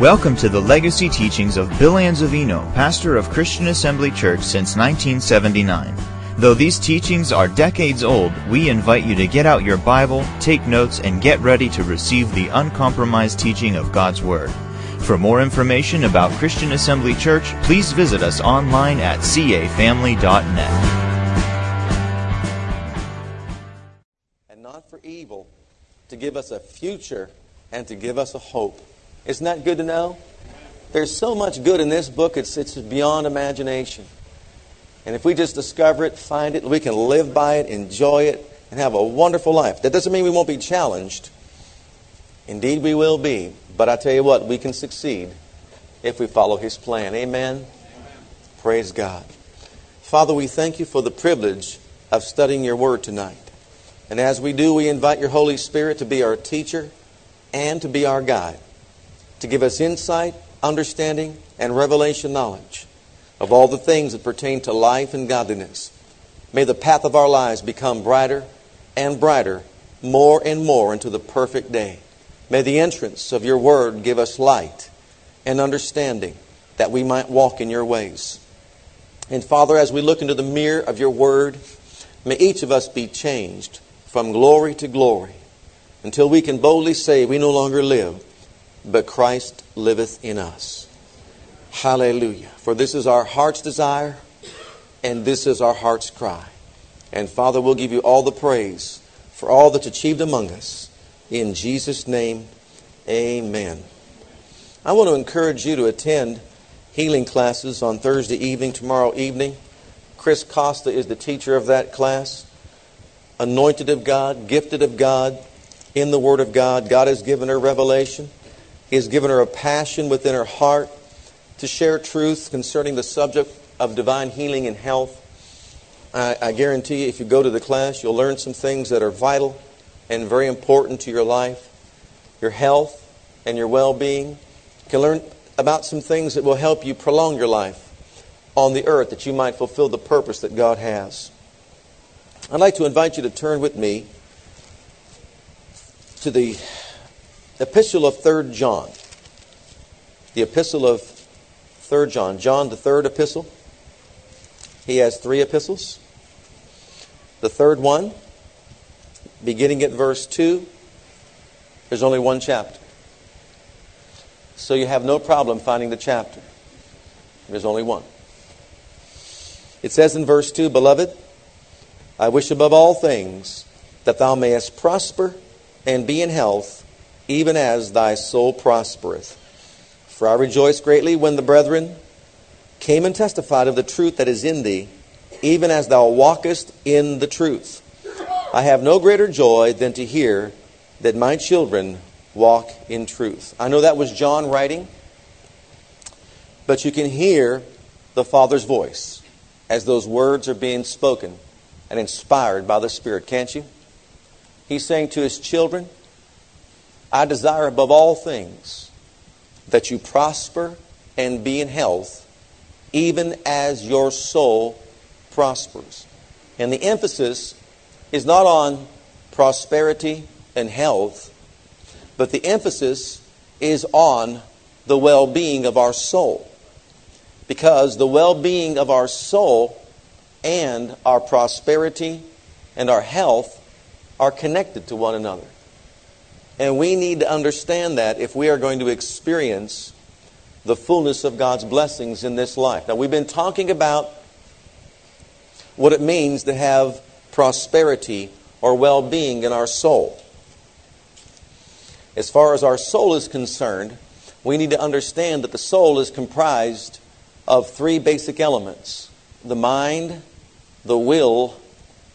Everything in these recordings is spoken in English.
Welcome to the legacy teachings of Bill Anzavino, pastor of Christian Assembly Church since 1979. Though these teachings are decades old, we invite you to get out your Bible, take notes, and get ready to receive the uncompromised teaching of God's Word. For more information about Christian Assembly Church, please visit us online at cafamily.net. And not for evil, to give us a future and to give us a hope. Isn't that good to know? There's so much good in this book, it's, it's beyond imagination. And if we just discover it, find it, we can live by it, enjoy it, and have a wonderful life. That doesn't mean we won't be challenged. Indeed, we will be. But I tell you what, we can succeed if we follow His plan. Amen? Amen? Praise God. Father, we thank you for the privilege of studying your word tonight. And as we do, we invite your Holy Spirit to be our teacher and to be our guide, to give us insight, understanding, and revelation knowledge of all the things that pertain to life and godliness. May the path of our lives become brighter and brighter, more and more into the perfect day. May the entrance of your word give us light and understanding that we might walk in your ways. And Father, as we look into the mirror of your word, may each of us be changed from glory to glory until we can boldly say we no longer live, but Christ liveth in us. Hallelujah. For this is our heart's desire, and this is our heart's cry. And Father, we'll give you all the praise for all that's achieved among us. In Jesus' name, amen. I want to encourage you to attend healing classes on Thursday evening, tomorrow evening. Chris Costa is the teacher of that class. Anointed of God, gifted of God, in the Word of God. God has given her revelation. He has given her a passion within her heart to share truth concerning the subject of divine healing and health. I, I, guarantee you, if you go to the class, you'll learn some things that are vital and very important to your life, your health, and your well being. You can learn about some things that will help you prolong your life on the earth that you might fulfill the purpose that God has. I'd like to invite you to turn with me to the epistle of 3rd John. The epistle of 3rd John. John, the third epistle. He has three epistles. The third one, beginning at verse 2, there's only one chapter. So you have no problem finding the chapter. There's only one. It says in verse 2 Beloved, I wish above all things that thou mayest prosper and be in health, even as thy soul prospereth. For I rejoiced greatly when the brethren came and testified of the truth that is in thee, even as thou walkest in the truth. I have no greater joy than to hear that my children walk in truth. I know that was John writing, but you can hear the Father's voice as those words are being spoken and inspired by the Spirit, can't you? He's saying to his children, I desire above all things that you prosper and be in health, even as your soul prospers. And the emphasis is not on prosperity and health, but the emphasis is on the well being of our soul. Because the well being of our soul and our prosperity and our health are connected to one another. And we need to understand that if we are going to experience the fullness of God's blessings in this life. Now, we've been talking about what it means to have prosperity or well being in our soul. As far as our soul is concerned, we need to understand that the soul is comprised of three basic elements the mind, the will,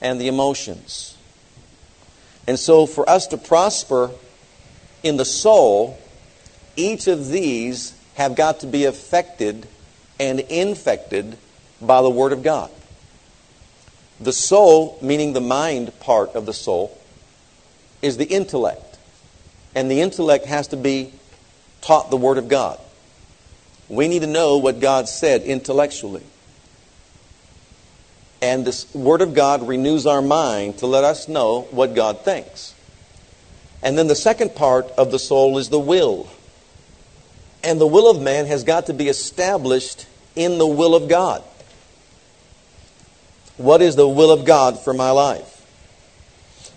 and the emotions. And so, for us to prosper in the soul, each of these have got to be affected and infected by the Word of God. The soul, meaning the mind part of the soul, is the intellect. And the intellect has to be taught the Word of God. We need to know what God said intellectually. And this Word of God renews our mind to let us know what God thinks. And then the second part of the soul is the will. And the will of man has got to be established in the will of God. What is the will of God for my life?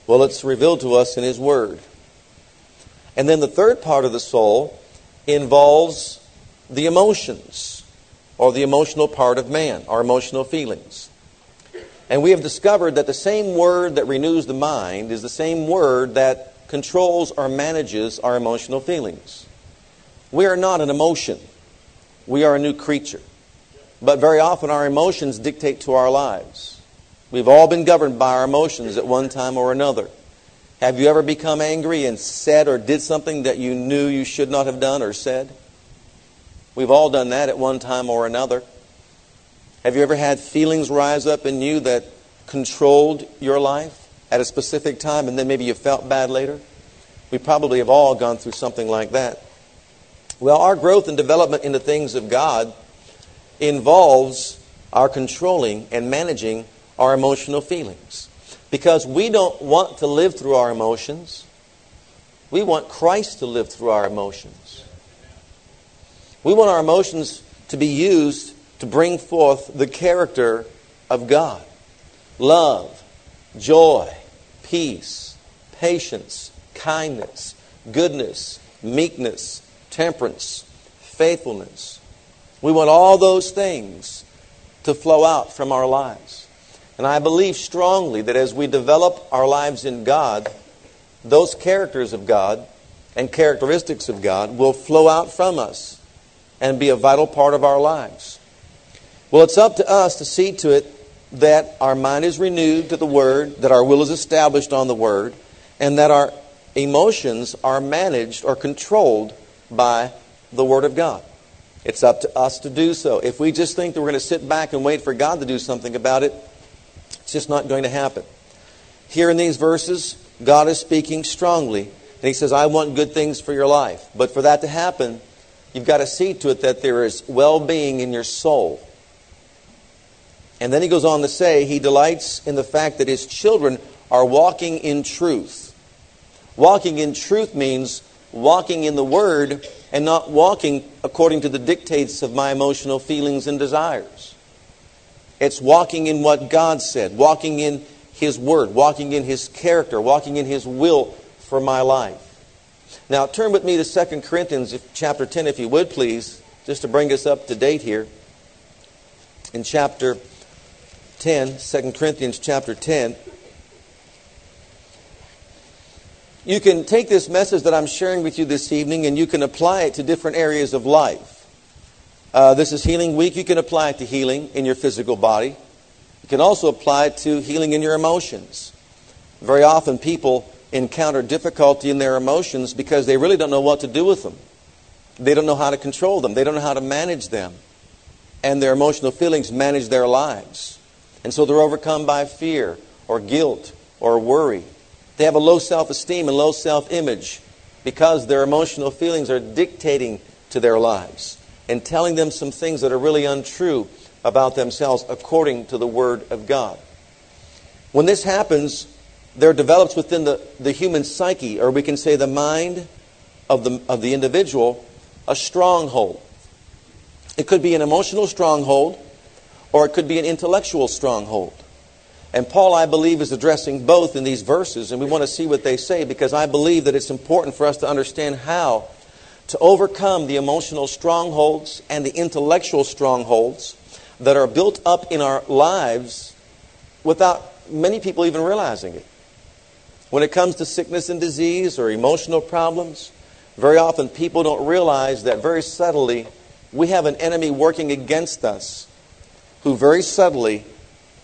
Well, it's revealed to us in His Word. And then the third part of the soul involves the emotions, or the emotional part of man, our emotional feelings. And we have discovered that the same word that renews the mind is the same word that controls or manages our emotional feelings. We are not an emotion, we are a new creature. But very often our emotions dictate to our lives. We've all been governed by our emotions at one time or another. Have you ever become angry and said or did something that you knew you should not have done or said? We've all done that at one time or another. Have you ever had feelings rise up in you that controlled your life at a specific time and then maybe you felt bad later? We probably have all gone through something like that. Well, our growth and development in the things of God involves our controlling and managing our emotional feelings. Because we don't want to live through our emotions. We want Christ to live through our emotions. We want our emotions to be used to bring forth the character of God love, joy, peace, patience, kindness, goodness, meekness, temperance, faithfulness. We want all those things to flow out from our lives. And I believe strongly that as we develop our lives in God, those characters of God and characteristics of God will flow out from us and be a vital part of our lives. Well, it's up to us to see to it that our mind is renewed to the Word, that our will is established on the Word, and that our emotions are managed or controlled by the Word of God. It's up to us to do so. If we just think that we're going to sit back and wait for God to do something about it, it's just not going to happen. Here in these verses, God is speaking strongly, and He says, I want good things for your life. But for that to happen, you've got to see to it that there is well being in your soul. And then He goes on to say, He delights in the fact that His children are walking in truth. Walking in truth means walking in the Word and not walking according to the dictates of my emotional feelings and desires. It's walking in what God said, walking in His Word, walking in His character, walking in His will for my life. Now, turn with me to 2 Corinthians chapter 10, if you would, please, just to bring us up to date here. In chapter 10, 2 Corinthians chapter 10. You can take this message that I'm sharing with you this evening and you can apply it to different areas of life. Uh, this is Healing Week. You can apply it to healing in your physical body. You can also apply it to healing in your emotions. Very often people encounter difficulty in their emotions because they really don't know what to do with them. They don't know how to control them. They don't know how to manage them. And their emotional feelings manage their lives. And so they're overcome by fear or guilt or worry. They have a low self esteem and low self image because their emotional feelings are dictating to their lives and telling them some things that are really untrue about themselves according to the Word of God. When this happens, there develops within the, the human psyche, or we can say the mind of the, of the individual, a stronghold. It could be an emotional stronghold, or it could be an intellectual stronghold. And Paul, I believe, is addressing both in these verses, and we want to see what they say because I believe that it's important for us to understand how to overcome the emotional strongholds and the intellectual strongholds that are built up in our lives without many people even realizing it. When it comes to sickness and disease or emotional problems, very often people don't realize that very subtly we have an enemy working against us who very subtly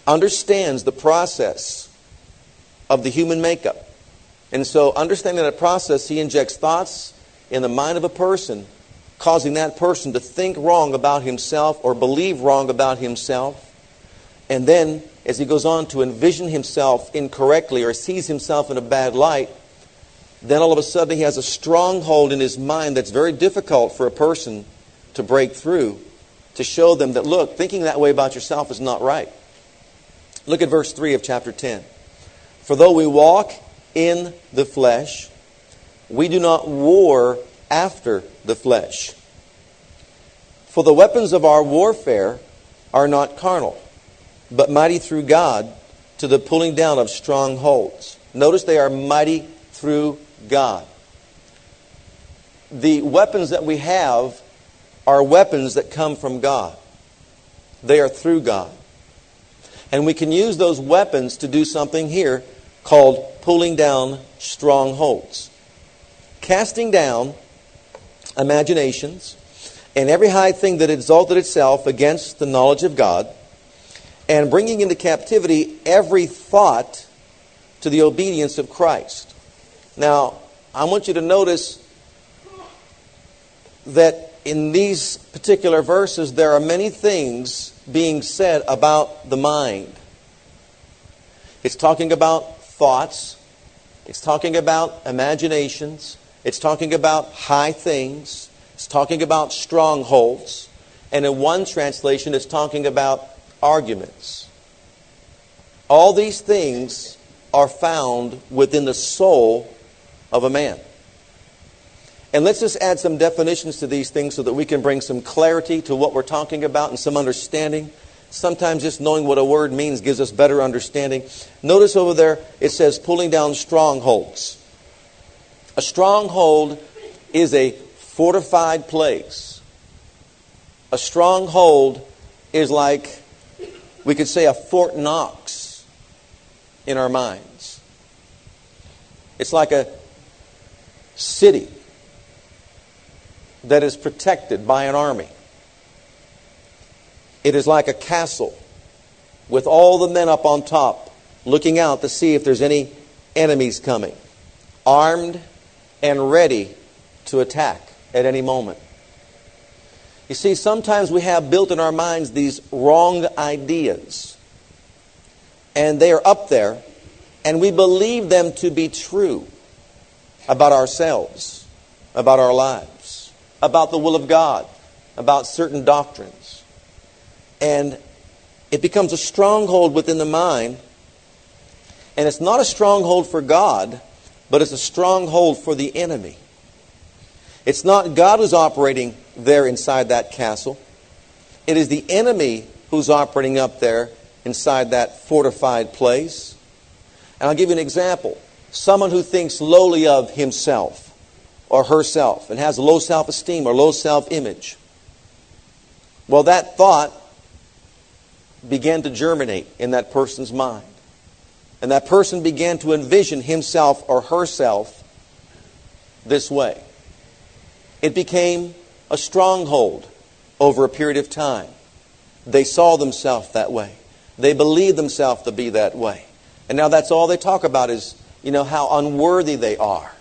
understands the process of the human makeup. And so, understanding that process, he injects thoughts in the mind of a person, causing that person to think wrong about himself or believe wrong about himself. And then, as he goes on to envision himself incorrectly or sees himself in a bad light, then all of a sudden he has a stronghold in his mind that's very difficult for a person to break through to show them that, look, thinking that way about yourself is not right. Look at verse 3 of chapter 10. For though we walk in the flesh, we do not war after the flesh. For the weapons of our warfare are not carnal, but mighty through God to the pulling down of strongholds. Notice they are mighty through God. The weapons that we have are weapons that come from God. They are through God. And we can use those weapons to do something here called pulling down strongholds. Casting down imaginations and every high thing that exalted itself against the knowledge of God, and bringing into captivity every thought to the obedience of Christ. Now, I want you to notice that in these particular verses, there are many things being said about the mind. It's talking about thoughts, it's talking about imaginations, it's talking about high things, it's talking about strongholds, and in one translation, it's talking about arguments. All these things are found within the soul of a man. And let's just add some definitions to these things so that we can bring some clarity to what we're talking about and some understanding. Sometimes just knowing what a word means gives us better understanding. Notice over there it says pulling down strongholds. A stronghold is a fortified place. A stronghold is like, we could say, a Fort Knox in our minds. It's like a city that is protected by an army. It is like a castle with all the men up on top looking out to see if there's any enemies coming, armed and ready to attack at any moment. You see, sometimes we have built in our minds these wrong ideas, and they are up there, and we believe them to be true about ourselves, about our lives, about the will of God, about certain doctrines. And it becomes a stronghold within the mind, and it's not a stronghold for God, but it's a stronghold for the enemy. It's not God who's operating there inside that castle. It is the enemy who's operating up there inside that fortified place. And I'll give you an example. Someone who thinks lowly of himself or herself and has low self esteem or low self image. Well, that thought began to germinate in that person's mind. And that person began to envision himself or herself this way. It became a stronghold over a period of time. They saw themselves that way. They believed themselves to be that way. And now that's all they talk about is, you know, how unworthy they are,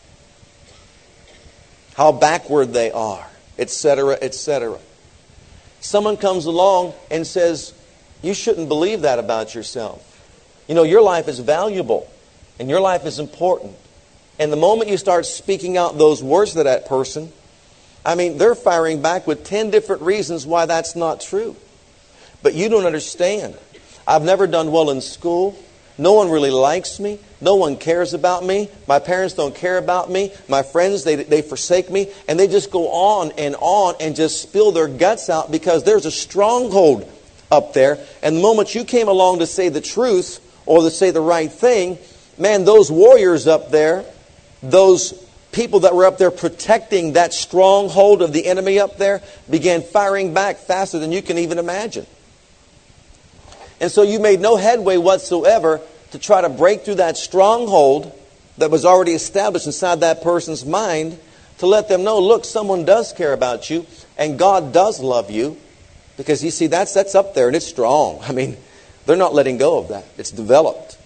how backward they are, etc., etc. Someone comes along and says, You shouldn't believe that about yourself. You know, your life is valuable and your life is important. And the moment you start speaking out those words to that person, I mean, they're firing back with 10 different reasons why that's not true. But you don't understand. I've never done well in school. No one really likes me. No one cares about me. My parents don't care about me. My friends, they, they forsake me. And they just go on and on and just spill their guts out because there's a stronghold up there. And the moment you came along to say the truth or to say the right thing, man, those warriors up there, those people that were up there protecting that stronghold of the enemy up there began firing back faster than you can even imagine. And so you made no headway whatsoever to try to break through that stronghold that was already established inside that person's mind to let them know look, someone does care about you and God does love you. Because you see, that's, that's up there and it's strong. I mean, they're not letting go of that, it's developed.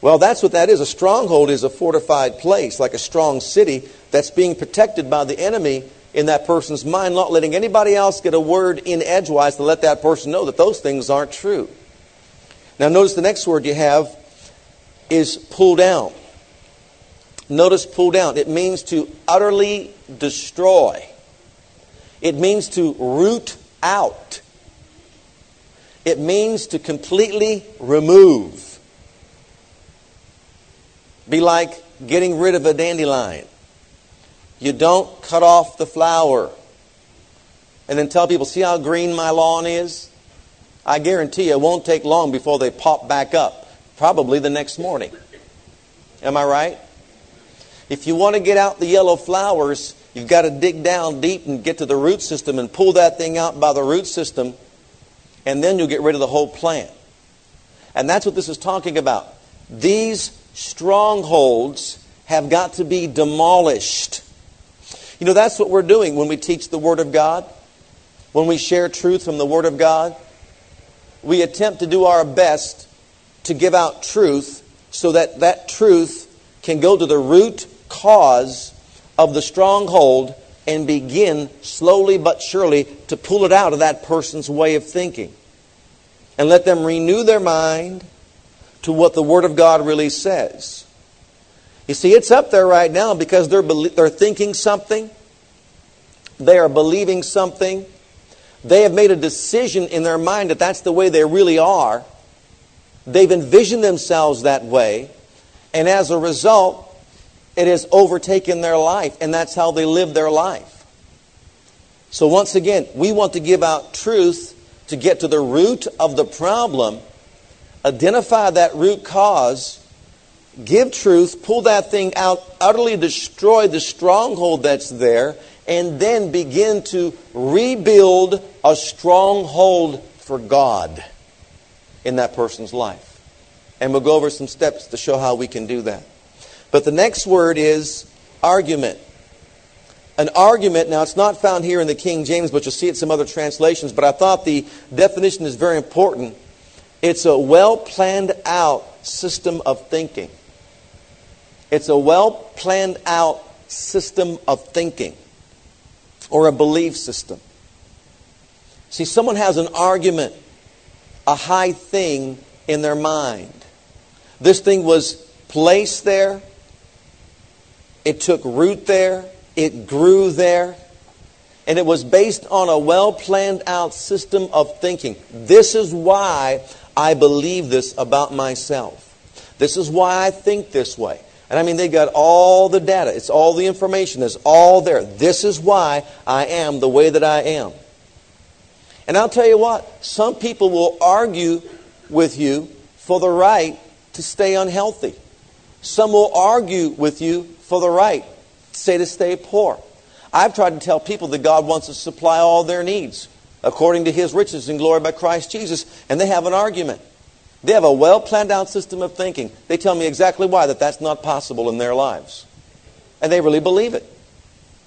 Well, that's what that is. A stronghold is a fortified place, like a strong city that's being protected by the enemy in that person's mind, not letting anybody else get a word in edgewise to let that person know that those things aren't true. Now, notice the next word you have is pull down. Notice pull down. It means to utterly destroy, it means to root out, it means to completely remove be like getting rid of a dandelion. You don't cut off the flower and then tell people, see how green my lawn is? I guarantee it won't take long before they pop back up, probably the next morning. Am I right? If you want to get out the yellow flowers, you've got to dig down deep and get to the root system and pull that thing out by the root system, and then you'll get rid of the whole plant. And that's what this is talking about. These strongholds have got to be demolished. You know, that's what we're doing when we teach the Word of God, when we share truth from the Word of God. We attempt to do our best to give out truth so that that truth can go to the root cause of the stronghold and begin slowly but surely to pull it out of that person's way of thinking. And let them renew their mind to what the Word of God really says. You see, it's up there right now because they're, they're thinking something, they are believing something, they have made a decision in their mind that that's the way they really are. They've envisioned themselves that way, and as a result, it has overtaken their life, and that's how they live their life. So, once again, we want to give out truth to get to the root of the problem, identify that root cause, give truth, pull that thing out, utterly destroy the stronghold that's there, and then begin to rebuild a stronghold for God in that person's life. And we'll go over some steps to show how we can do that. But the next word is argument. An argument, now it's not found here in the King James, but you'll see it in some other translations, but I thought the definition is very important. It's a well planned out system of thinking. It's a well planned out system of thinking or a belief system. See, someone has an argument, a high thing in their mind. This thing was placed there, it took root there, it grew there, and it was based on a well planned out system of thinking. This is why I believe this about myself. This is why I think this way. And I mean, they got all the data, it's all the information, it's all there. This is why I am the way that I am. And I'll tell you what, some people will argue with you for the right to stay unhealthy. Some will argue with you for the right, say to stay poor. I've tried to tell people that God wants to supply all their needs according to his riches and glory by Christ Jesus, and they have an argument. They have a well planned out system of thinking. They tell me exactly why that that's not possible in their lives. And they really believe it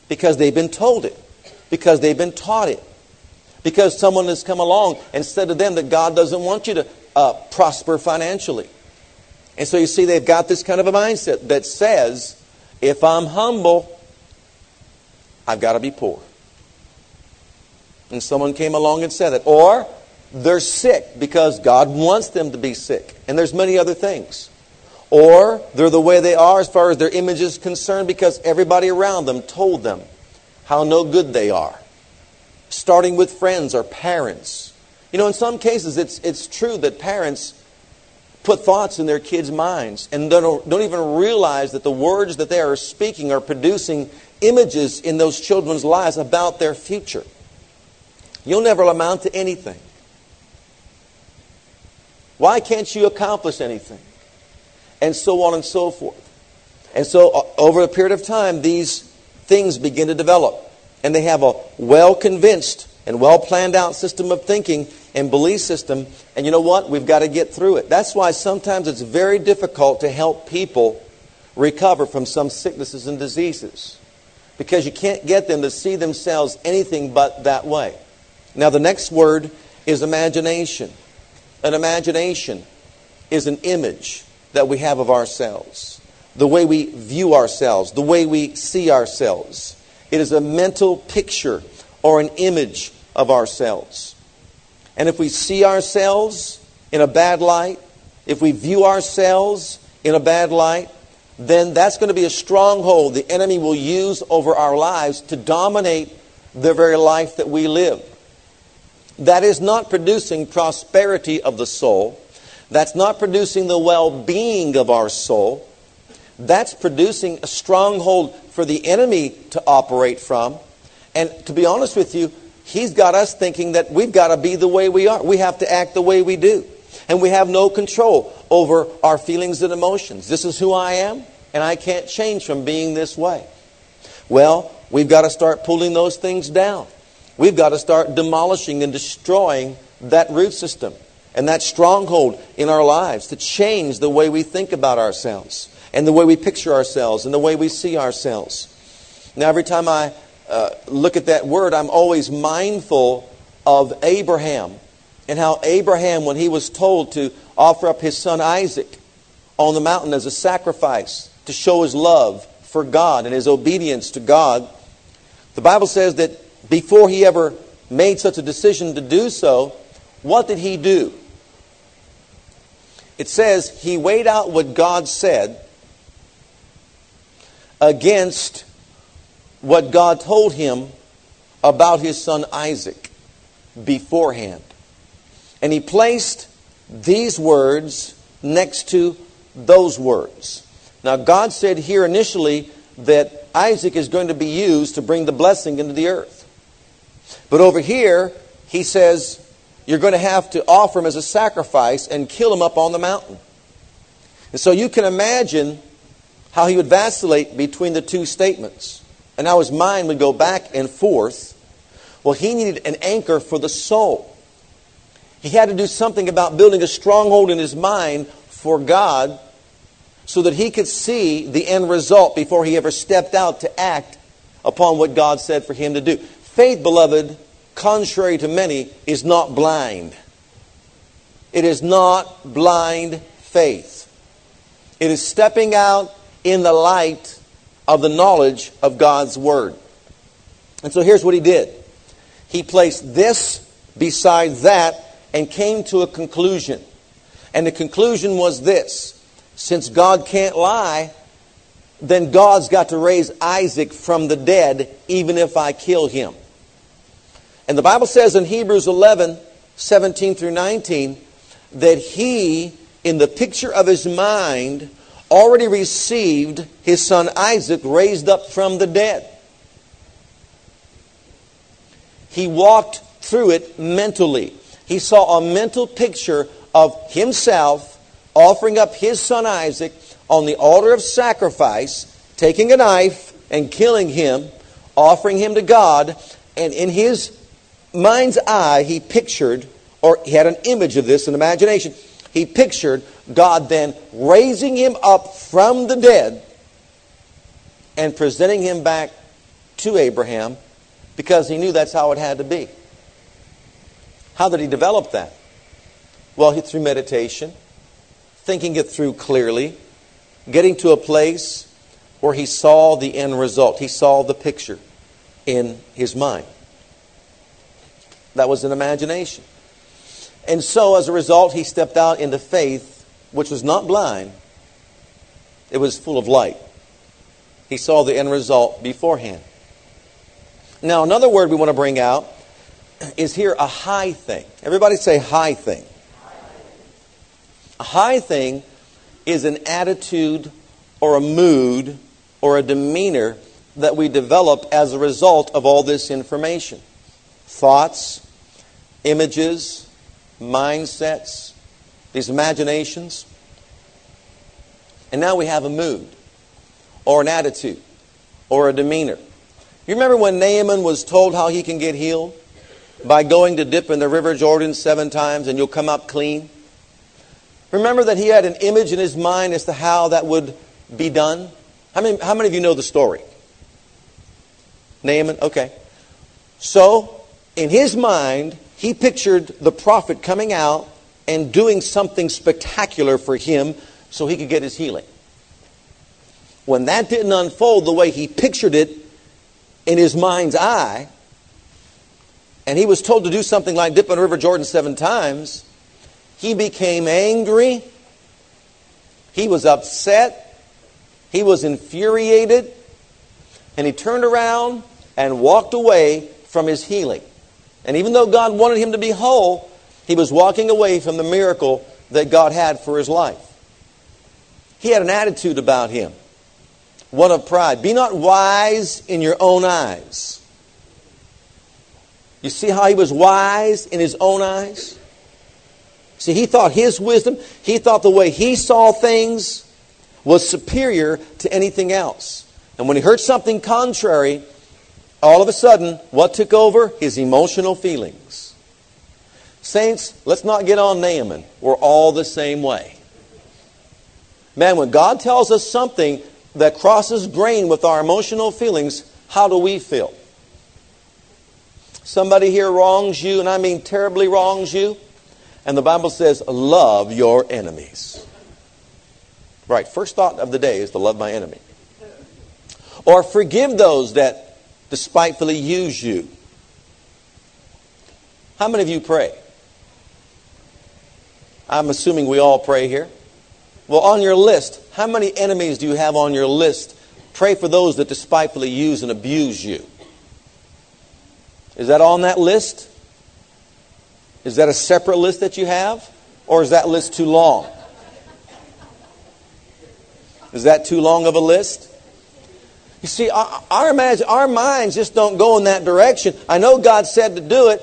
because they've been told it, because they've been taught it, because someone has come along and said to them that God doesn't want you to uh, prosper financially. And so you see, they've got this kind of a mindset that says, if I'm humble, I've got to be poor. And someone came along and said it. Or they're sick because God wants them to be sick. And there's many other things. Or they're the way they are as far as their image is concerned because everybody around them told them how no good they are. Starting with friends or parents. You know, in some cases, it's, it's true that parents put thoughts in their kids' minds and don't, don't even realize that the words that they are speaking are producing images in those children's lives about their future. You'll never amount to anything. Why can't you accomplish anything? And so on and so forth. And so, uh, over a period of time, these things begin to develop. And they have a well convinced and well planned out system of thinking and belief system. And you know what? We've got to get through it. That's why sometimes it's very difficult to help people recover from some sicknesses and diseases. Because you can't get them to see themselves anything but that way. Now, the next word is imagination. An imagination is an image that we have of ourselves, the way we view ourselves, the way we see ourselves. It is a mental picture or an image of ourselves. And if we see ourselves in a bad light, if we view ourselves in a bad light, then that's going to be a stronghold the enemy will use over our lives to dominate the very life that we live that is not producing prosperity of the soul. That's not producing the well being of our soul. That's producing a stronghold for the enemy to operate from. And to be honest with you, he's got us thinking that we've got to be the way we are. We have to act the way we do. And we have no control over our feelings and emotions. This is who I am, and I can't change from being this way. Well, we've got to start pulling those things down. We've got to start demolishing and destroying that root system and that stronghold in our lives to change the way we think about ourselves and the way we picture ourselves and the way we see ourselves. Now, every time I uh, look at that word, I'm always mindful of Abraham and how Abraham, when he was told to offer up his son Isaac on the mountain as a sacrifice to show his love for God and his obedience to God, the Bible says that before he ever made such a decision to do so, what did he do? It says he weighed out what God said against what God told him about his son Isaac beforehand. And he placed these words next to those words. Now, God said here initially that Isaac is going to be used to bring the blessing into the earth. But over here, he says, you're going to have to offer him as a sacrifice and kill him up on the mountain. And so you can imagine how he would vacillate between the two statements and how his mind would go back and forth. Well, he needed an anchor for the soul. He had to do something about building a stronghold in his mind for God so that he could see the end result before he ever stepped out to act upon what God said for him to do. Faith, beloved, contrary to many, is not blind. It is not blind faith. It is stepping out in the light of the knowledge of God's Word. And so here's what he did he placed this beside that and came to a conclusion. And the conclusion was this since God can't lie, then God's got to raise Isaac from the dead, even if I kill him. And the Bible says in Hebrews 11, 17 through 19, that he, in the picture of his mind, already received his son Isaac raised up from the dead. He walked through it mentally. He saw a mental picture of himself offering up his son Isaac on the altar of sacrifice, taking a knife and killing him, offering him to God, and in his mind's eye, he pictured, or he had an image of this in imagination. He pictured God then raising him up from the dead and presenting him back to Abraham because he knew that's how it had to be. How did he develop that? Well, through meditation, thinking it through clearly, getting to a place where he saw the end result. He saw the picture in his mind. That was an imagination. And so, as a result, he stepped out into faith, which was not blind, it was full of light. He saw the end result beforehand. Now, another word we want to bring out is here a high thing. Everybody say high thing. A high thing is an attitude or a mood or a demeanor that we develop as a result of all this information thoughts, images, mindsets, these imaginations. And now we have a mood or an attitude or a demeanor. You remember when Naaman was told how he can get healed? By going to dip in the river Jordan seven times and you'll come up clean? Remember that he had an image in his mind as to how that would be done? How many, how many of you know the story? Naaman? Okay. So, in his mind, he pictured the prophet coming out and doing something spectacular for him so he could get his healing. When that didn't unfold the way he pictured it in his mind's eye, and he was told to do something like dip in the River Jordan seven times, he became angry. He was upset. He was infuriated. And he turned around and walked away from his healing. And even though God wanted him to be whole, he was walking away from the miracle that God had for his life. He had an attitude about him, one of pride. Be not wise in your own eyes. You see how he was wise in his own eyes? See, he thought his wisdom, he thought the way he saw things was superior to anything else. And when he heard something contrary, all of a sudden, what took over? His emotional feelings. Saints, let's not get on Naaman. We're all the same way. Man, when God tells us something that crosses grain with our emotional feelings, how do we feel? Somebody here wrongs you, and I mean terribly wrongs you, and the Bible says, love your enemies. Right, first thought of the day is to love my enemy. Or forgive those that despitefully use you. How many of you pray? I'm assuming we all pray here. Well, on your list, how many enemies do you have on your list? Pray for those that despitefully use and abuse you. Is that on that list? Is that a separate list that you have? Or is that list too long? Is that too long of a list? You see, our, our, our minds just don't go in that direction. I know God said to do it,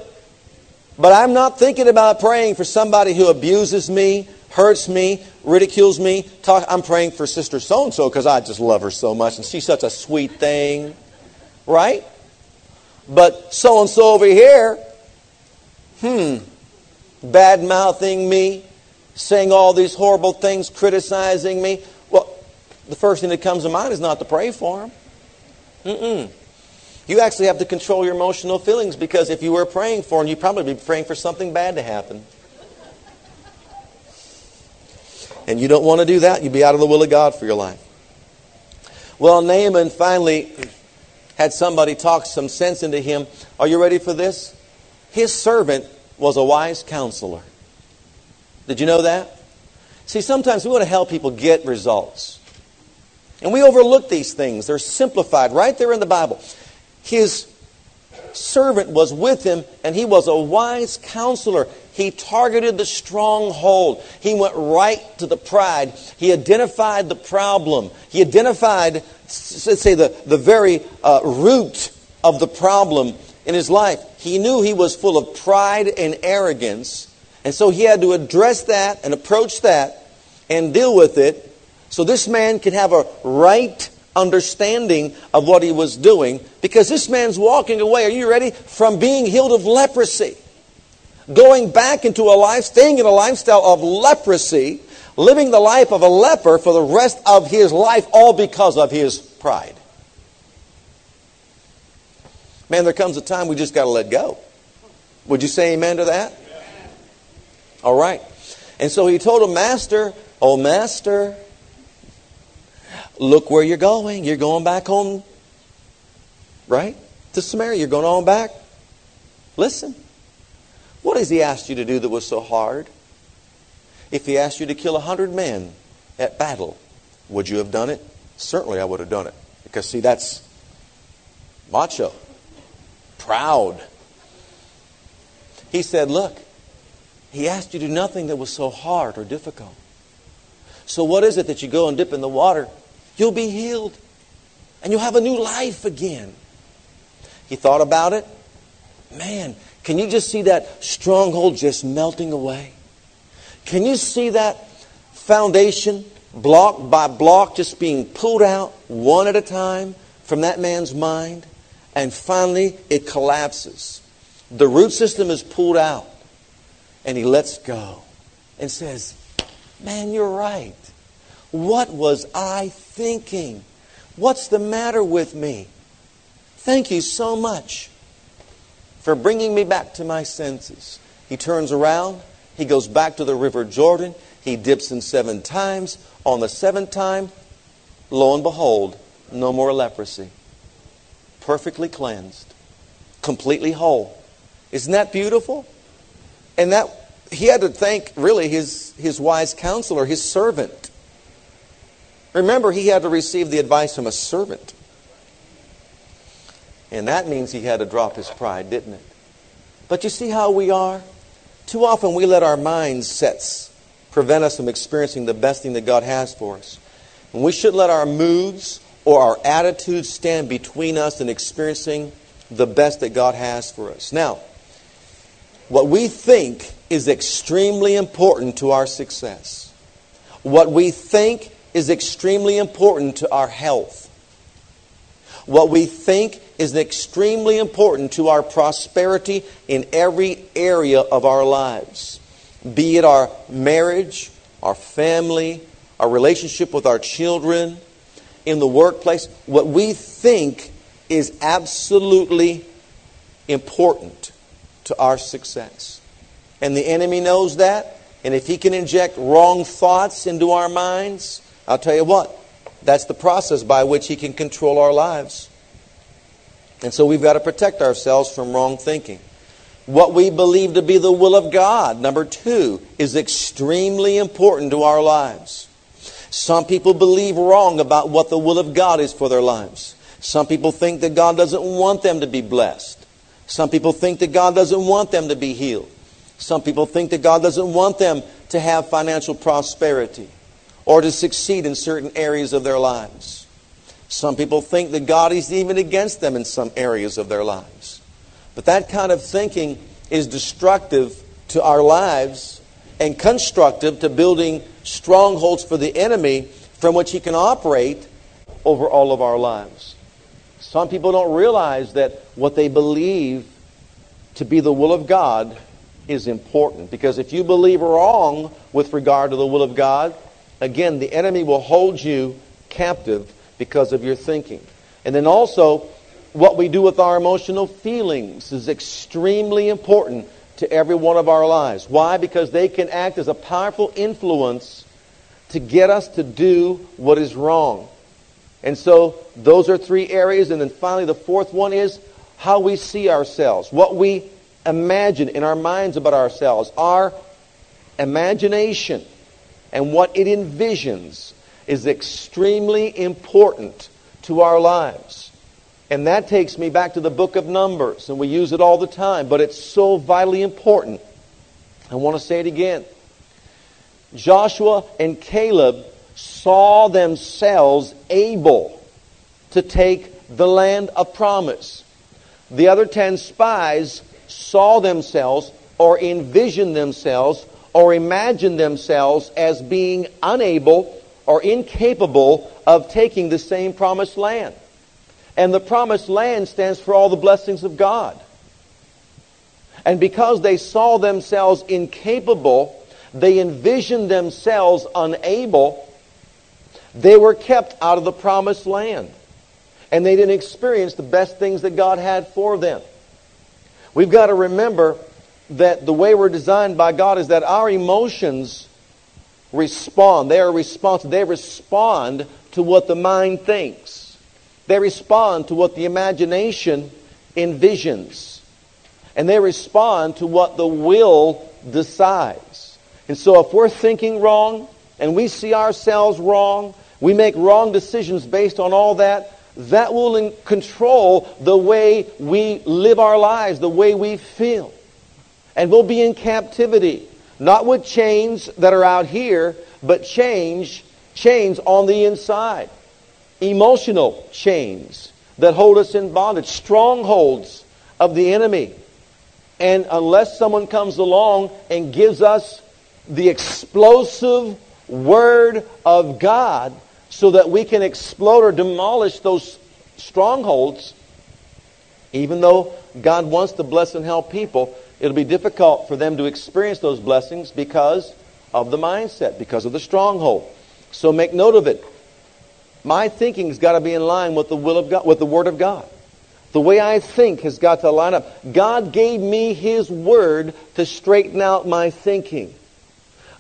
but I'm not thinking about praying for somebody who abuses me, hurts me, ridicules me. Talk, I'm praying for Sister so and so because I just love her so much and she's such a sweet thing. Right? But so and so over here, hmm, bad mouthing me, saying all these horrible things, criticizing me. Well, the first thing that comes to mind is not to pray for him. Mm-mm. You actually have to control your emotional feelings because if you were praying for him, you'd probably be praying for something bad to happen. And you don't want to do that. You'd be out of the will of God for your life. Well, Naaman finally had somebody talk some sense into him. Are you ready for this? His servant was a wise counselor. Did you know that? See, sometimes we want to help people get results. And we overlook these things. They're simplified right there in the Bible. His servant was with him, and he was a wise counselor. He targeted the stronghold. He went right to the pride. He identified the problem. He identified, let's say, the, the very uh, root of the problem in his life. He knew he was full of pride and arrogance, and so he had to address that and approach that and deal with it so this man could have a right understanding of what he was doing because this man's walking away, are you ready? From being healed of leprosy. Going back into a life, staying in a lifestyle of leprosy, living the life of a leper for the rest of his life, all because of his pride. Man, there comes a time we just got to let go. Would you say amen to that? All right. And so he told him, Master, oh, Master, look where you're going. You're going back home, right? To Samaria. You're going on back. Listen. What has he asked you to do that was so hard? If he asked you to kill a hundred men at battle, would you have done it? Certainly I would have done it. Because, see, that's macho, proud. He said, Look, he asked you to do nothing that was so hard or difficult. So, what is it that you go and dip in the water You'll be healed. And you'll have a new life again. He thought about it. Man, can you just see that stronghold just melting away? Can you see that foundation, block by block, just being pulled out one at a time from that man's mind? And finally, it collapses. The root system is pulled out. And he lets go and says, Man, you're right. What was I thinking? What's the matter with me? Thank you so much for bringing me back to my senses. He turns around. He goes back to the river Jordan. He dips in seven times. On the seventh time, lo and behold, no more leprosy. Perfectly cleansed. Completely whole. Isn't that beautiful? And that he had to thank really his, his wise counselor, his servant. Remember, he had to receive the advice from a servant. And that means he had to drop his pride, didn't it? But you see how we are? Too often we let our mindsets prevent us from experiencing the best thing that God has for us. And we shouldn't let our moods or our attitudes stand between us and experiencing the best that God has for us. Now, what we think is extremely important to our success. What we think is extremely important to our health. What we think is extremely important to our prosperity in every area of our lives, be it our marriage, our family, our relationship with our children, in the workplace. What we think is absolutely important to our success. And the enemy knows that. And if he can inject wrong thoughts into our minds, I'll tell you what, that's the process by which he can control our lives. And so we've got to protect ourselves from wrong thinking. What we believe to be the will of God, number two, is extremely important to our lives. Some people believe wrong about what the will of God is for their lives. Some people think that God doesn't want them to be blessed. Some people think that God doesn't want them to be healed. Some people think that God doesn't want them to have financial prosperity or to succeed in certain areas of their lives. Some people think that God is even against them in some areas of their lives. But that kind of thinking is destructive to our lives and constructive to building strongholds for the enemy from which he can operate over all of our lives. Some people don't realize that what they believe to be the will of God is important. Because if you believe wrong with regard to the will of God, again, the enemy will hold you captive because of your thinking. And then also, what we do with our emotional feelings is extremely important to every one of our lives. Why? Because they can act as a powerful influence to get us to do what is wrong. And so those are three areas. And then finally, the fourth one is how we see ourselves, what we imagine in our minds about ourselves. Our imagination and what it envisions is extremely important to our lives. And that takes me back to the book of Numbers, and we use it all the time, but it's so vitally important. I want to say it again. Joshua and Caleb saw themselves able to take the land of promise. The other ten spies saw themselves or envisioned themselves or imagine themselves as being unable or incapable of taking the same promised land. And the promised land stands for all the blessings of God. And because they saw themselves incapable they envisioned themselves unable. They were kept out of the promised land. And they didn't experience the best things that God had for them. We've got to remember that the way we're designed by God is that our emotions respond. They are responsive. They respond to what the mind thinks. They respond to what the imagination envisions. And they respond to what the will decides. And so if we're thinking wrong and we see ourselves wrong, we make wrong decisions based on all that, that will control the way we live our lives, the way we feel. And we'll be in captivity, not with chains that are out here, but change, chains on the inside. Emotional chains that hold us in bondage, strongholds of the enemy. And unless someone comes along and gives us the explosive Word of God so that we can explode or demolish those strongholds, even though God wants to bless and help people, it'll be difficult for them to experience those blessings because of the mindset, because of the stronghold. So make note of it. My thinking's got to be in line with the will of God, with the Word of God. The way I think has got to line up. God gave me His Word to straighten out my thinking.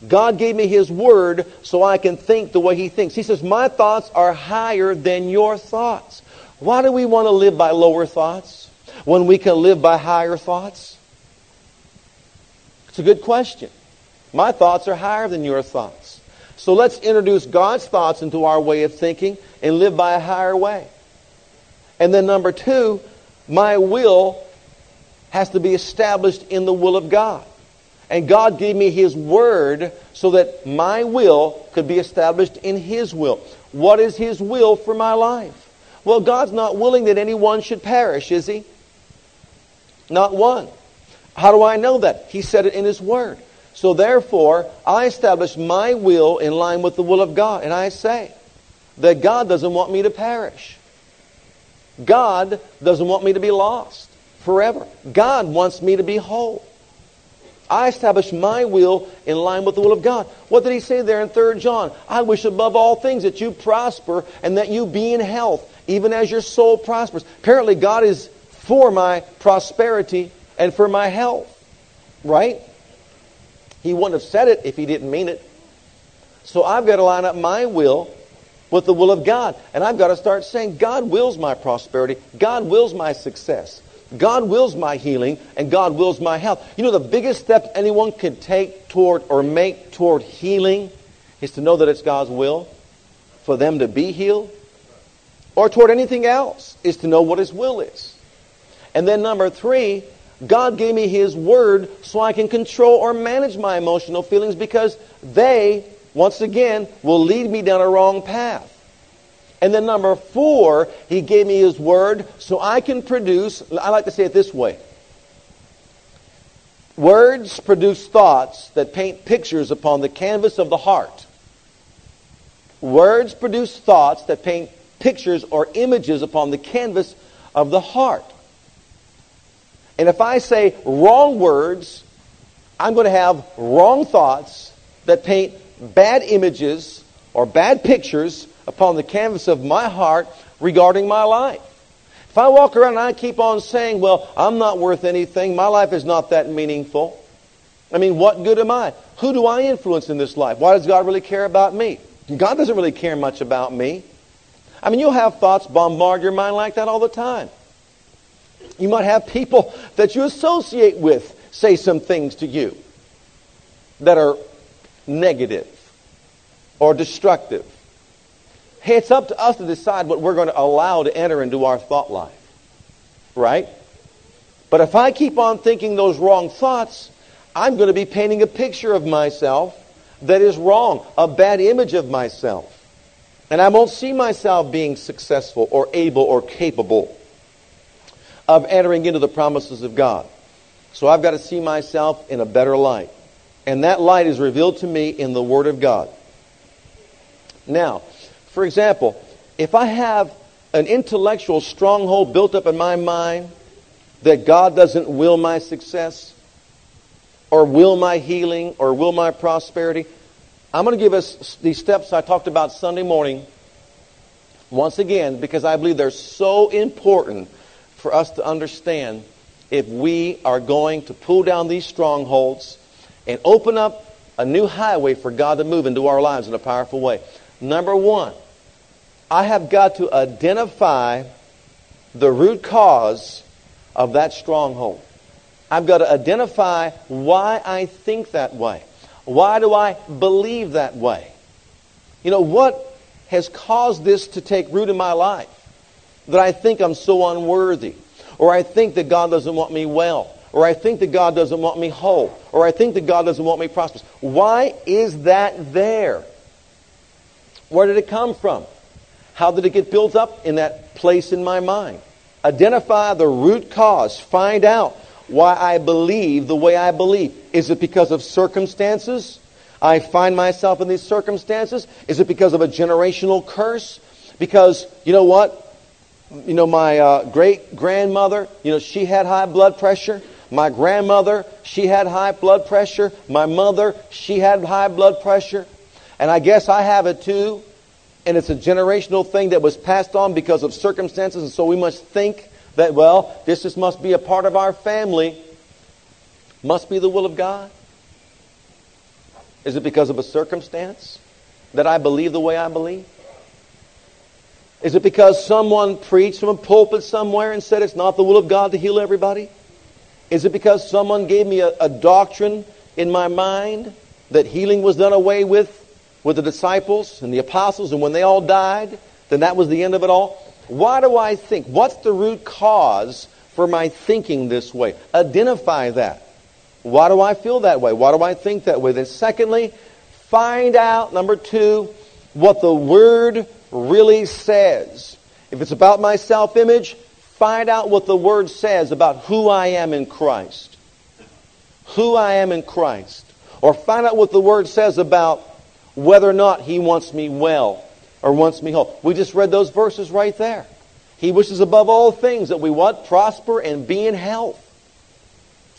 God gave me His Word so I can think the way He thinks. He says, My thoughts are higher than your thoughts. Why do we want to live by lower thoughts when we can live by higher thoughts? It's a good question. My thoughts are higher than your thoughts. So let's introduce God's thoughts into our way of thinking and live by a higher way. And then number two, my will has to be established in the will of God. And God gave me His Word so that my will could be established in His will. What is His will for my life? Well, God's not willing that anyone should perish, is He? Not one. How do I know that? He said it in His Word. So therefore, I establish my will in line with the will of God. And I say that God doesn't want me to perish. God doesn't want me to be lost forever. God wants me to be whole. I establish my will in line with the will of God. What did he say there in 3 John? I wish above all things that you prosper and that you be in health, even as your soul prospers. Apparently, God is for my prosperity and for my health. Right? He wouldn't have said it if he didn't mean it. So I've got to line up my will with the will of God. And I've got to start saying, God wills my prosperity. God wills my success. God wills my healing and God wills my health. You know, the biggest step anyone can take toward or make toward healing is to know that it's God's will for them to be healed. Or toward anything else is to know what His will is. And then number three, God gave me His Word so I can control or manage my emotional feelings because they, once again, will lead me down a wrong path. And then number four, He gave me His Word so I can produce, I like to say it this way. Words produce thoughts that paint pictures upon the canvas of the heart. Words produce thoughts that paint pictures or images upon the canvas of the heart. And if I say wrong words, I'm going to have wrong thoughts that paint bad images or bad pictures upon the canvas of my heart regarding my life. If I walk around and I keep on saying, well, I'm not worth anything, my life is not that meaningful. I mean, what good am I? Who do I influence in this life? Why does God really care about me? God doesn't really care much about me. I mean, you'll have thoughts bombard your mind like that all the time. You might have people that you associate with say some things to you that are negative or destructive. Hey, it's up to us to decide what we're going to allow to enter into our thought life. Right? But if I keep on thinking those wrong thoughts, I'm going to be painting a picture of myself that is wrong, a bad image of myself. And I won't see myself being successful or able or capable of entering into the promises of God. So I've got to see myself in a better light. And that light is revealed to me in the Word of God. Now, for example, if I have an intellectual stronghold built up in my mind that God doesn't will my success, or will my healing, or will my prosperity, I'm going to give us these steps I talked about Sunday morning once again because I believe they're so important for us to understand if we are going to pull down these strongholds and open up a new highway for God to move into our lives in a powerful way. Number one, I have got to identify the root cause of that stronghold. I've got to identify why I think that way. Why do I believe that way? You know, what has caused this to take root in my life? That I think I'm so unworthy, or I think that God doesn't want me well, or I think that God doesn't want me whole, or I think that God doesn't want me prosperous. Why is that there? Where did it come from? How did it get built up in that place in my mind? Identify the root cause. Find out why I believe the way I believe. Is it because of circumstances? I find myself in these circumstances? Is it because of a generational curse? Because, you know what? You know, my uh, great grandmother, you know, she had high blood pressure. My grandmother, she had high blood pressure. My mother, she had high blood pressure. And I guess I have it too. And it's a generational thing that was passed on because of circumstances. And so we must think that, well, this just must be a part of our family. Must be the will of God. Is it because of a circumstance that I believe the way I believe? Is it because someone preached from a pulpit somewhere and said it's not the will of God to heal everybody? Is it because someone gave me a, a doctrine in my mind that healing was done away with with the disciples and the apostles and when they all died, then that was the end of it all? Why do I think? What's the root cause for my thinking this way? Identify that. Why do I feel that way? Why do I think that way? Then secondly, find out, number two, what the Word really says. If it's about my self image, find out what the Word says about who I am in Christ. Who I am in Christ. Or find out what the Word says about whether or not He wants me well or wants me whole. We just read those verses right there. He wishes above all things that we what? Prosper and be in health.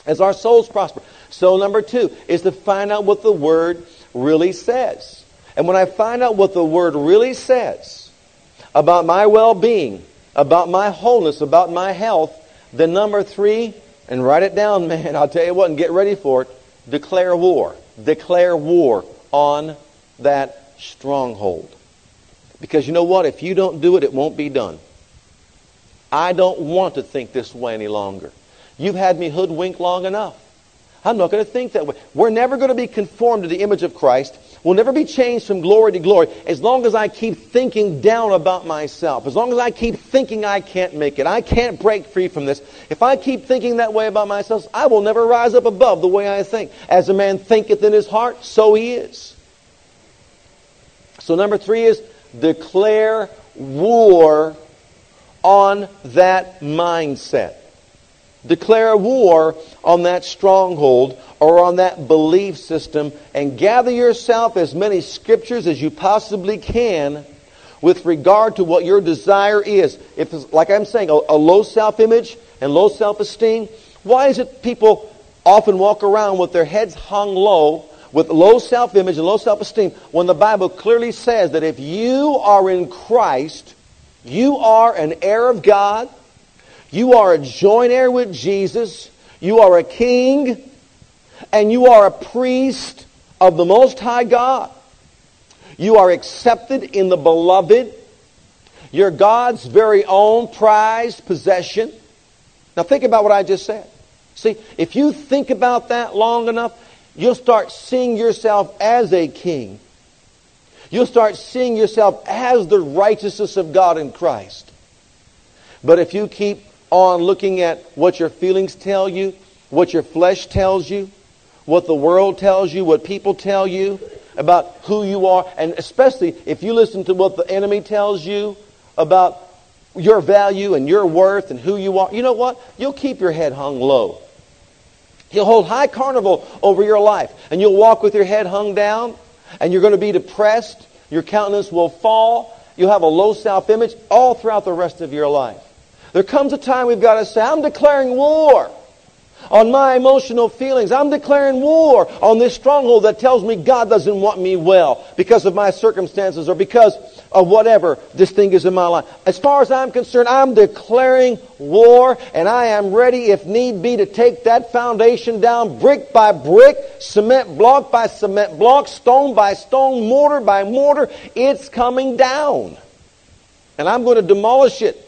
As our souls prosper. So number two is to find out what the Word really says. And when I find out what the Word really says about my well-being, about my wholeness, about my health, then number three, and write it down, man, I'll tell you what, and get ready for it, declare war. Declare war on that stronghold. Because you know what? If you don't do it, it won't be done. I don't want to think this way any longer. You've had me hoodwinked long enough. I'm not going to think that way. We're never going to be conformed to the image of Christ. We'll never be changed from glory to glory as long as I keep thinking down about myself. As long as I keep thinking I can't make it. I can't break free from this. If I keep thinking that way about myself, I will never rise up above the way I think. As a man thinketh in his heart, so he is. So number three is declare war on that mindset. Declare war on that stronghold or on that belief system and gather yourself as many scriptures as you possibly can with regard to what your desire is. If, like I'm saying, a, a low self-image and low self-esteem, why is it people often walk around with their heads hung low with low self-image and low self-esteem when the Bible clearly says that if you are in Christ, you are an heir of God, you are a joint heir with Jesus. You are a king. And you are a priest of the Most High God. You are accepted in the beloved. You're God's very own prized possession. Now think about what I just said. See, if you think about that long enough, you'll start seeing yourself as a king. You'll start seeing yourself as the righteousness of God in Christ. But if you keep on looking at what your feelings tell you, what your flesh tells you, what the world tells you, what people tell you about who you are, and especially if you listen to what the enemy tells you about your value and your worth and who you are, you know what? You'll keep your head hung low. He'll hold high carnival over your life, and you'll walk with your head hung down, and you're going to be depressed. Your countenance will fall. You'll have a low self image all throughout the rest of your life. There comes a time we've got to say, I'm declaring war on my emotional feelings. I'm declaring war on this stronghold that tells me God doesn't want me well because of my circumstances or because of whatever this thing is in my life. As far as I'm concerned, I'm declaring war and I am ready, if need be, to take that foundation down brick by brick, cement block by cement block, stone by stone, mortar by mortar. It's coming down. And I'm going to demolish it.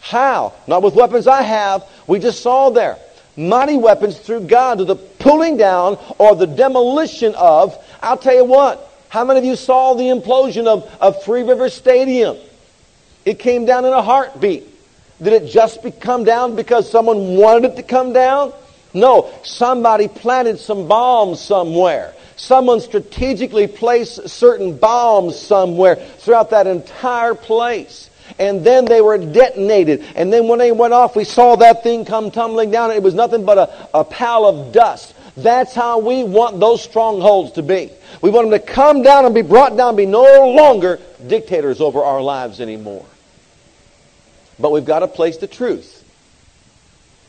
How? Not with weapons I have. We just saw there. Mighty weapons through God to the pulling down or the demolition of. I'll tell you what. How many of you saw the implosion of, of Three Rivers Stadium? It came down in a heartbeat. Did it just come down because someone wanted it to come down? No. Somebody planted some bombs somewhere. Someone strategically placed certain bombs somewhere throughout that entire place and then they were detonated. And then when they went off, we saw that thing come tumbling down. It was nothing but a, a pile of dust. That's how we want those strongholds to be. We want them to come down and be brought down, be no longer dictators over our lives anymore. But we've got to place the truth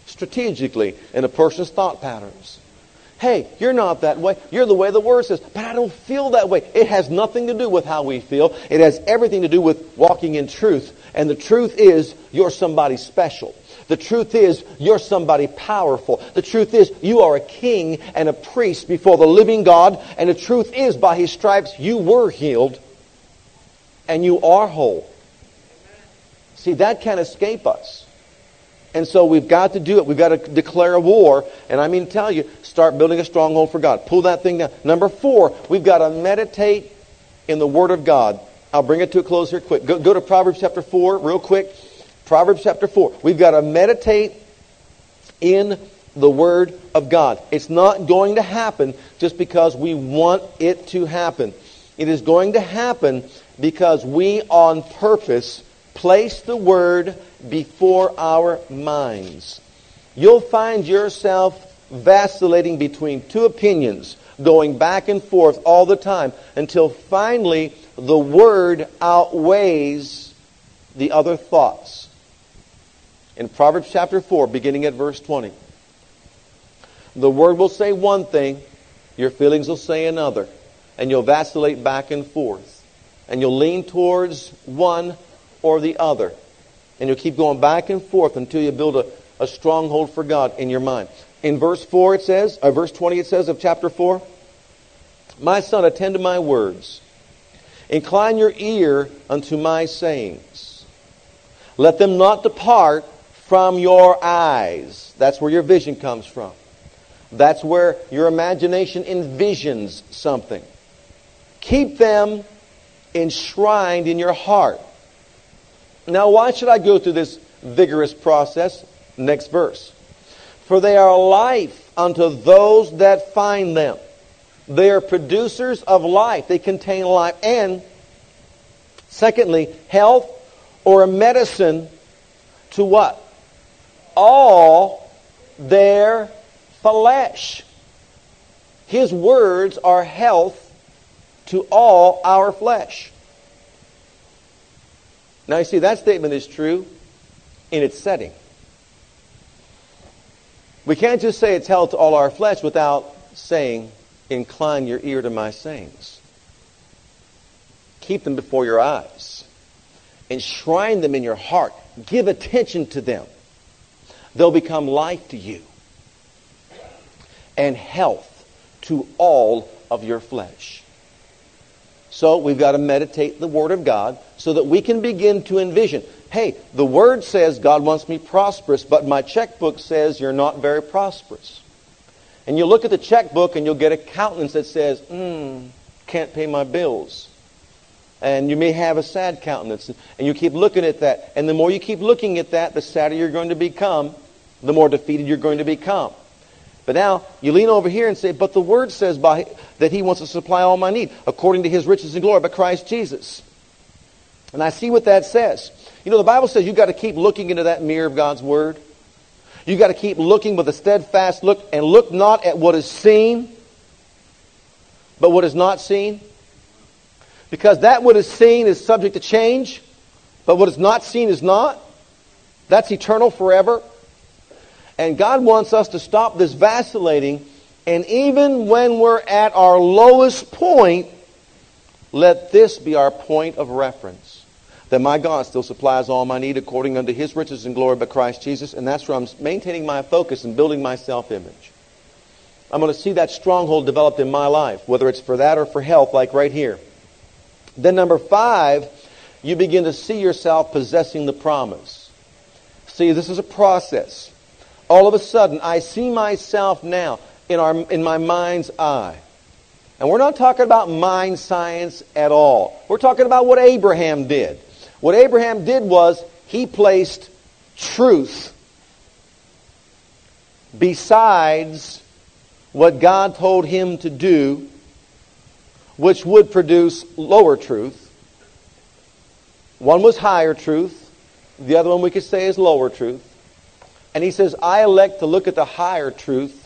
strategically in a person's thought patterns. Hey, you're not that way. You're the way the Word says. But I don't feel that way. It has nothing to do with how we feel. It has everything to do with walking in truth. And the truth is, you're somebody special. The truth is, you're somebody powerful. The truth is, you are a king and a priest before the living God. And the truth is, by His stripes, you were healed and you are whole. See, that can't escape us. And so we've got to do it. We've got to declare a war. And I mean tell you, start building a stronghold for God. Pull that thing down. Number four, we've got to meditate in the Word of God. I'll bring it to a close here quick. Go, go to Proverbs chapter 4 real quick. Proverbs chapter 4. We've got to meditate in the Word of God. It's not going to happen just because we want it to happen. It is going to happen because we on purpose place the Word before our minds. You'll find yourself vacillating between two opinions, going back and forth all the time until finally the Word outweighs the other thoughts. In Proverbs chapter 4, beginning at verse 20, the Word will say one thing, your feelings will say another, and you'll vacillate back and forth. And you'll lean towards one or the other. And you'll keep going back and forth until you build a, a stronghold for God in your mind. In verse 4 it says, or verse 20 it says of chapter 4, My son, attend to my words. Incline your ear unto my sayings. Let them not depart from your eyes. That's where your vision comes from. That's where your imagination envisions something. Keep them enshrined in your heart. Now, why should I go through this vigorous process? Next verse. For they are life unto those that find them. They are producers of life. They contain life. And, secondly, health or a medicine to what? All their flesh. His words are health to all our flesh. Now, you see, that statement is true in its setting. We can't just say it's held to all our flesh without saying, Incline your ear to my sayings. Keep them before your eyes. Enshrine them in your heart. Give attention to them. They'll become life to you and health to all of your flesh. So we've got to meditate the Word of God so that we can begin to envision. Hey, the Word says God wants me prosperous, but my checkbook says you're not very prosperous. And you look at the checkbook and you'll get a countenance that says, hmm, can't pay my bills. And you may have a sad countenance. And you keep looking at that. And the more you keep looking at that, the sadder you're going to become, the more defeated you're going to become. But now you lean over here and say, but the word says by, that he wants to supply all my need according to his riches and glory by Christ Jesus. And I see what that says. You know, the Bible says you've got to keep looking into that mirror of God's word. You've got to keep looking with a steadfast look and look not at what is seen, but what is not seen. Because that what is seen is subject to change, but what is not seen is not. That's eternal forever. And God wants us to stop this vacillating. And even when we're at our lowest point, let this be our point of reference. That my God still supplies all my need according unto his riches and glory by Christ Jesus. And that's where I'm maintaining my focus and building my self-image. I'm going to see that stronghold developed in my life, whether it's for that or for health, like right here. Then number five, you begin to see yourself possessing the promise. See, this is a process all of a sudden, I see myself now in, our, in my mind's eye. And we're not talking about mind science at all. We're talking about what Abraham did. What Abraham did was he placed truth besides what God told him to do, which would produce lower truth. One was higher truth. The other one we could say is lower truth. And he says, I elect to look at the higher truth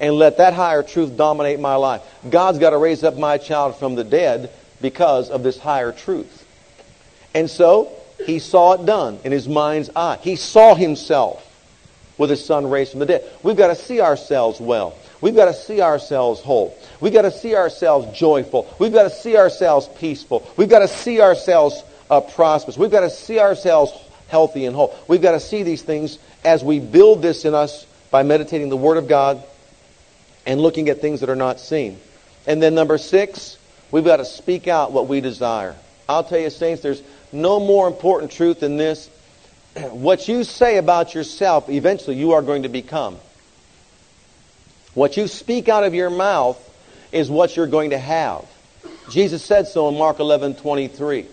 and let that higher truth dominate my life. God's got to raise up my child from the dead because of this higher truth. And so he saw it done in his mind's eye. He saw himself with his son raised from the dead. We've got to see ourselves well. We've got to see ourselves whole. We've got to see ourselves joyful. We've got to see ourselves peaceful. We've got to see ourselves uh, prosperous. We've got to see ourselves healthy and whole. We've got to see these things as we build this in us by meditating the Word of God and looking at things that are not seen. And then number six, we've got to speak out what we desire. I'll tell you, saints, there's no more important truth than this. what you say about yourself, eventually you are going to become. What you speak out of your mouth is what you're going to have. Jesus said so in Mark 11, 23.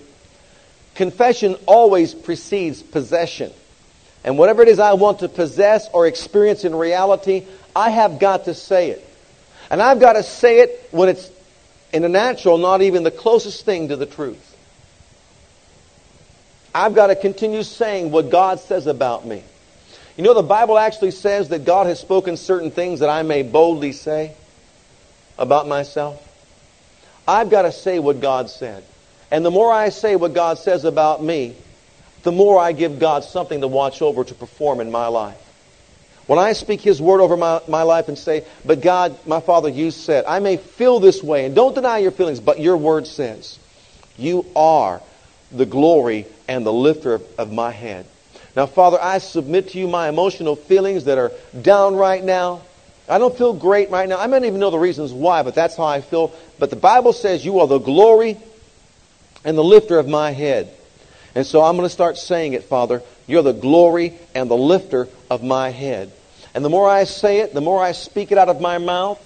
Confession always precedes possession. And whatever it is I want to possess or experience in reality, I have got to say it. And I've got to say it when it's in the natural, not even the closest thing to the truth. I've got to continue saying what God says about me. You know, the Bible actually says that God has spoken certain things that I may boldly say about myself. I've got to say what God said. And the more I say what God says about me, the more I give God something to watch over to perform in my life. When I speak His word over my, my life and say, But God, my Father, you said, I may feel this way, and don't deny your feelings, but your word says, You are the glory and the lifter of, of my head. Now, Father, I submit to you my emotional feelings that are down right now. I don't feel great right now. I may not even know the reasons why, but that's how I feel. But the Bible says you are the glory and the lifter of my head. And so I'm going to start saying it, Father. You're the glory and the lifter of my head. And the more I say it, the more I speak it out of my mouth,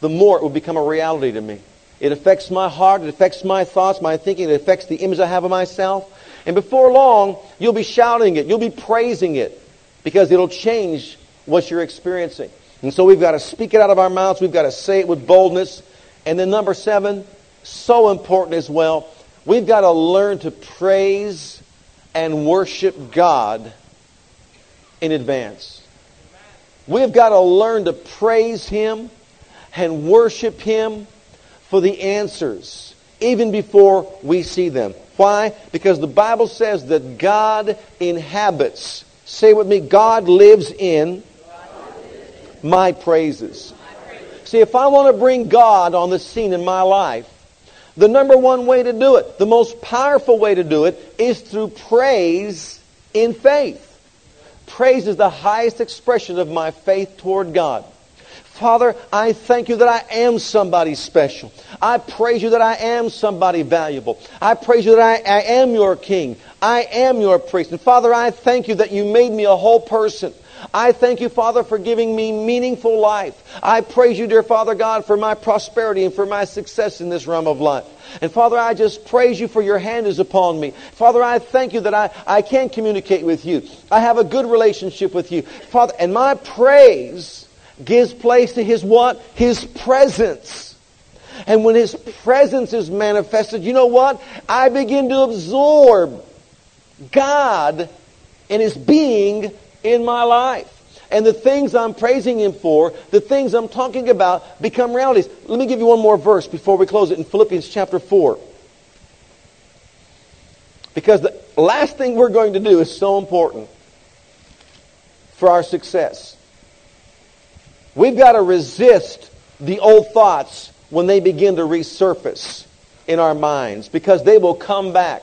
the more it will become a reality to me. It affects my heart, it affects my thoughts, my thinking, it affects the image I have of myself. And before long, you'll be shouting it, you'll be praising it, because it'll change what you're experiencing. And so we've got to speak it out of our mouths, we've got to say it with boldness. And then number seven, so important as well, we've got to learn to praise and worship God in advance. We've got to learn to praise Him and worship Him for the answers, even before we see them. Why? Because the Bible says that God inhabits. Say with me, God lives in my praises. See, if I want to bring God on the scene in my life, the number one way to do it, the most powerful way to do it, is through praise in faith. Praise is the highest expression of my faith toward God. Father, I thank you that I am somebody special. I praise you that I am somebody valuable. I praise you that I, I, am your king. I am your priest. And Father, I thank you that you made me a whole person. I thank you, Father, for giving me meaningful life. I praise you, dear Father God, for my prosperity and for my success in this realm of life. And Father, I just praise you for your hand is upon me. Father, I thank you that I, I can communicate with you. I have a good relationship with you. Father, and my praise gives place to his what? His presence. And when his presence is manifested, you know what? I begin to absorb God and his being in my life. And the things I'm praising him for, the things I'm talking about, become realities. Let me give you one more verse before we close it in Philippians chapter 4. Because the last thing we're going to do is so important for our success. We've got to resist the old thoughts when they begin to resurface in our minds because they will come back.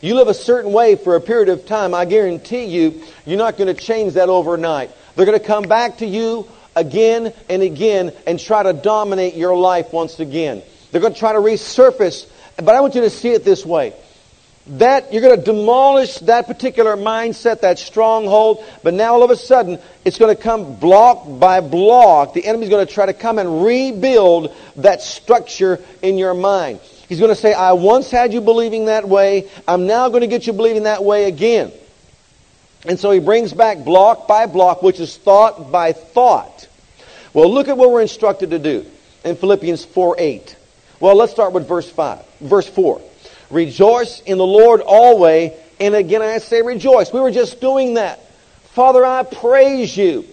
You live a certain way for a period of time, I guarantee you, you're not going to change that overnight. They're going to come back to you again and again and try to dominate your life once again. They're going to try to resurface, but I want you to see it this way that you're going to demolish that particular mindset, that stronghold, but now all of a sudden it's going to come block by block. The enemy's going to try to come and rebuild that structure in your mind. He's going to say, I once had you believing that way. I'm now going to get you believing that way again. And so he brings back block by block, which is thought by thought. Well, look at what we're instructed to do in Philippians 4 8. Well, let's start with verse 5, verse 4. Rejoice in the Lord always. And again, I say rejoice. We were just doing that. Father, I praise you.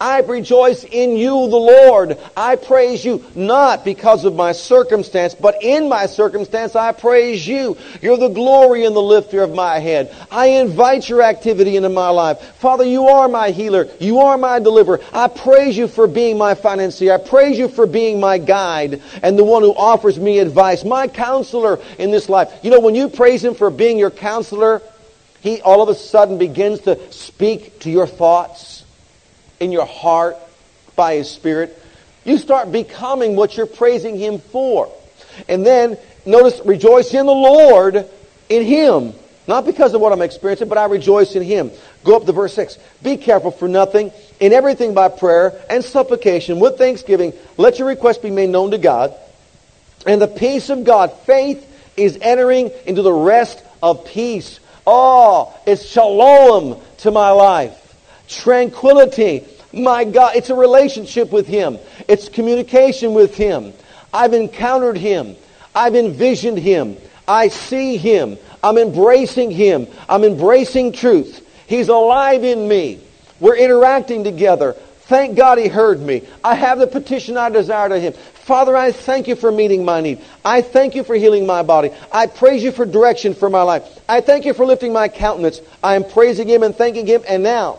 I rejoice in you, the Lord. I praise you not because of my circumstance, but in my circumstance I praise you. You're the glory and the lifter of my head. I invite your activity into my life. Father, you are my healer. You are my deliverer. I praise you for being my financier. I praise you for being my guide and the one who offers me advice, my counselor in this life. You know, when you praise him for being your counselor, he all of a sudden begins to speak to your thoughts in your heart by His Spirit, you start becoming what you're praising Him for. And then, notice, rejoice in the Lord, in Him. Not because of what I'm experiencing, but I rejoice in Him. Go up to verse 6. Be careful for nothing. In everything by prayer and supplication with thanksgiving, let your request be made known to God. And the peace of God, faith is entering into the rest of peace. Oh, it's shalom to my life tranquility. My God, it's a relationship with Him. It's communication with Him. I've encountered Him. I've envisioned Him. I see Him. I'm embracing Him. I'm embracing truth. He's alive in me. We're interacting together. Thank God He heard me. I have the petition I desire to Him. Father, I thank you for meeting my need. I thank you for healing my body. I praise you for direction for my life. I thank you for lifting my countenance. I am praising Him and thanking Him. And now,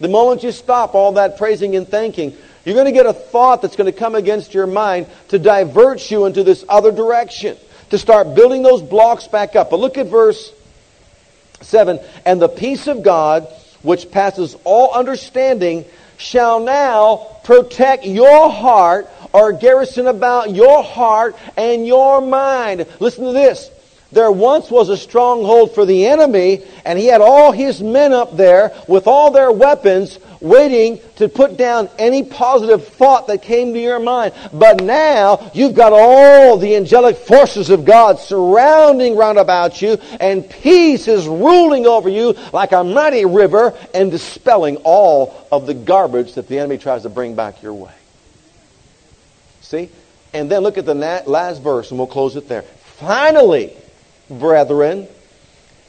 the moment you stop all that praising and thanking, you're going to get a thought that's going to come against your mind to divert you into this other direction, to start building those blocks back up. But look at verse 7. And the peace of God, which passes all understanding, shall now protect your heart or garrison about your heart and your mind. Listen to this. There once was a stronghold for the enemy, and he had all his men up there with all their weapons waiting to put down any positive thought that came to your mind. But now you've got all the angelic forces of God surrounding round about you, and peace is ruling over you like a mighty river and dispelling all of the garbage that the enemy tries to bring back your way. See? And then look at the last verse, and we'll close it there. Finally, brethren,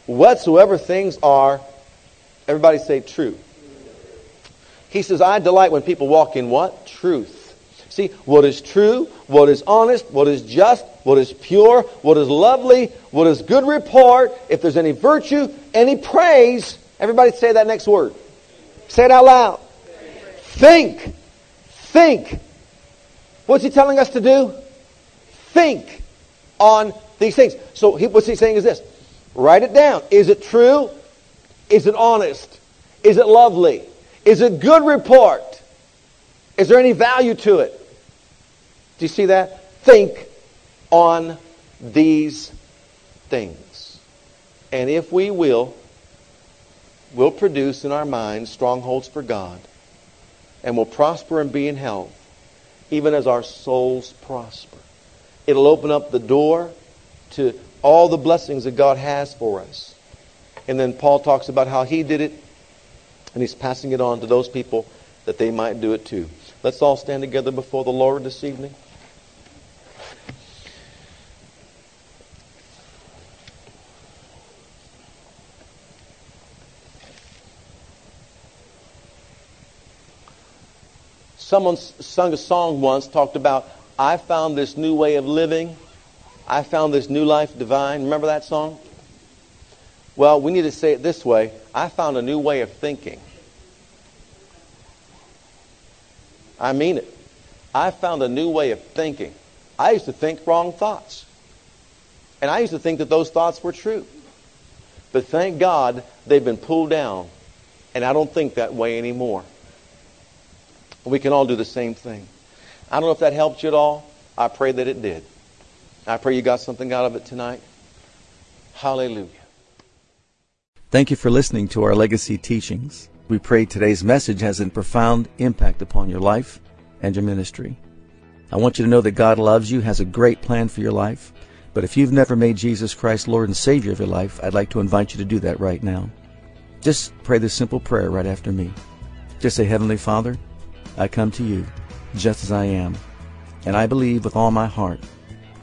whatsoever things are, everybody say true. He says, I delight when people walk in what? Truth. See, what is true, what is honest, what is just, what is pure, what is lovely, what is good report, if there's any virtue, any praise, everybody say that next word. Say it out loud. Think. Think. What's he telling us to do? Think on these things. So he, what's he saying is this. Write it down. Is it true? Is it honest? Is it lovely? Is it good report? Is there any value to it? Do you see that? Think on these things. And if we will, we'll produce in our minds strongholds for God and we'll prosper and be in health even as our souls prosper. It'll open up the door to all the blessings that God has for us. And then Paul talks about how he did it, and he's passing it on to those people that they might do it too. Let's all stand together before the Lord this evening. Someone sung a song once, talked about, I found this new way of living. I found this new life divine. Remember that song? Well, we need to say it this way I found a new way of thinking. I mean it. I found a new way of thinking. I used to think wrong thoughts. And I used to think that those thoughts were true. But thank God they've been pulled down. And I don't think that way anymore. We can all do the same thing. I don't know if that helped you at all. I pray that it did. I pray you got something out of it tonight. Hallelujah. Thank you for listening to our legacy teachings. We pray today's message has a profound impact upon your life and your ministry. I want you to know that God loves you, has a great plan for your life. But if you've never made Jesus Christ Lord and Savior of your life, I'd like to invite you to do that right now. Just pray this simple prayer right after me. Just say, Heavenly Father, I come to you just as I am, and I believe with all my heart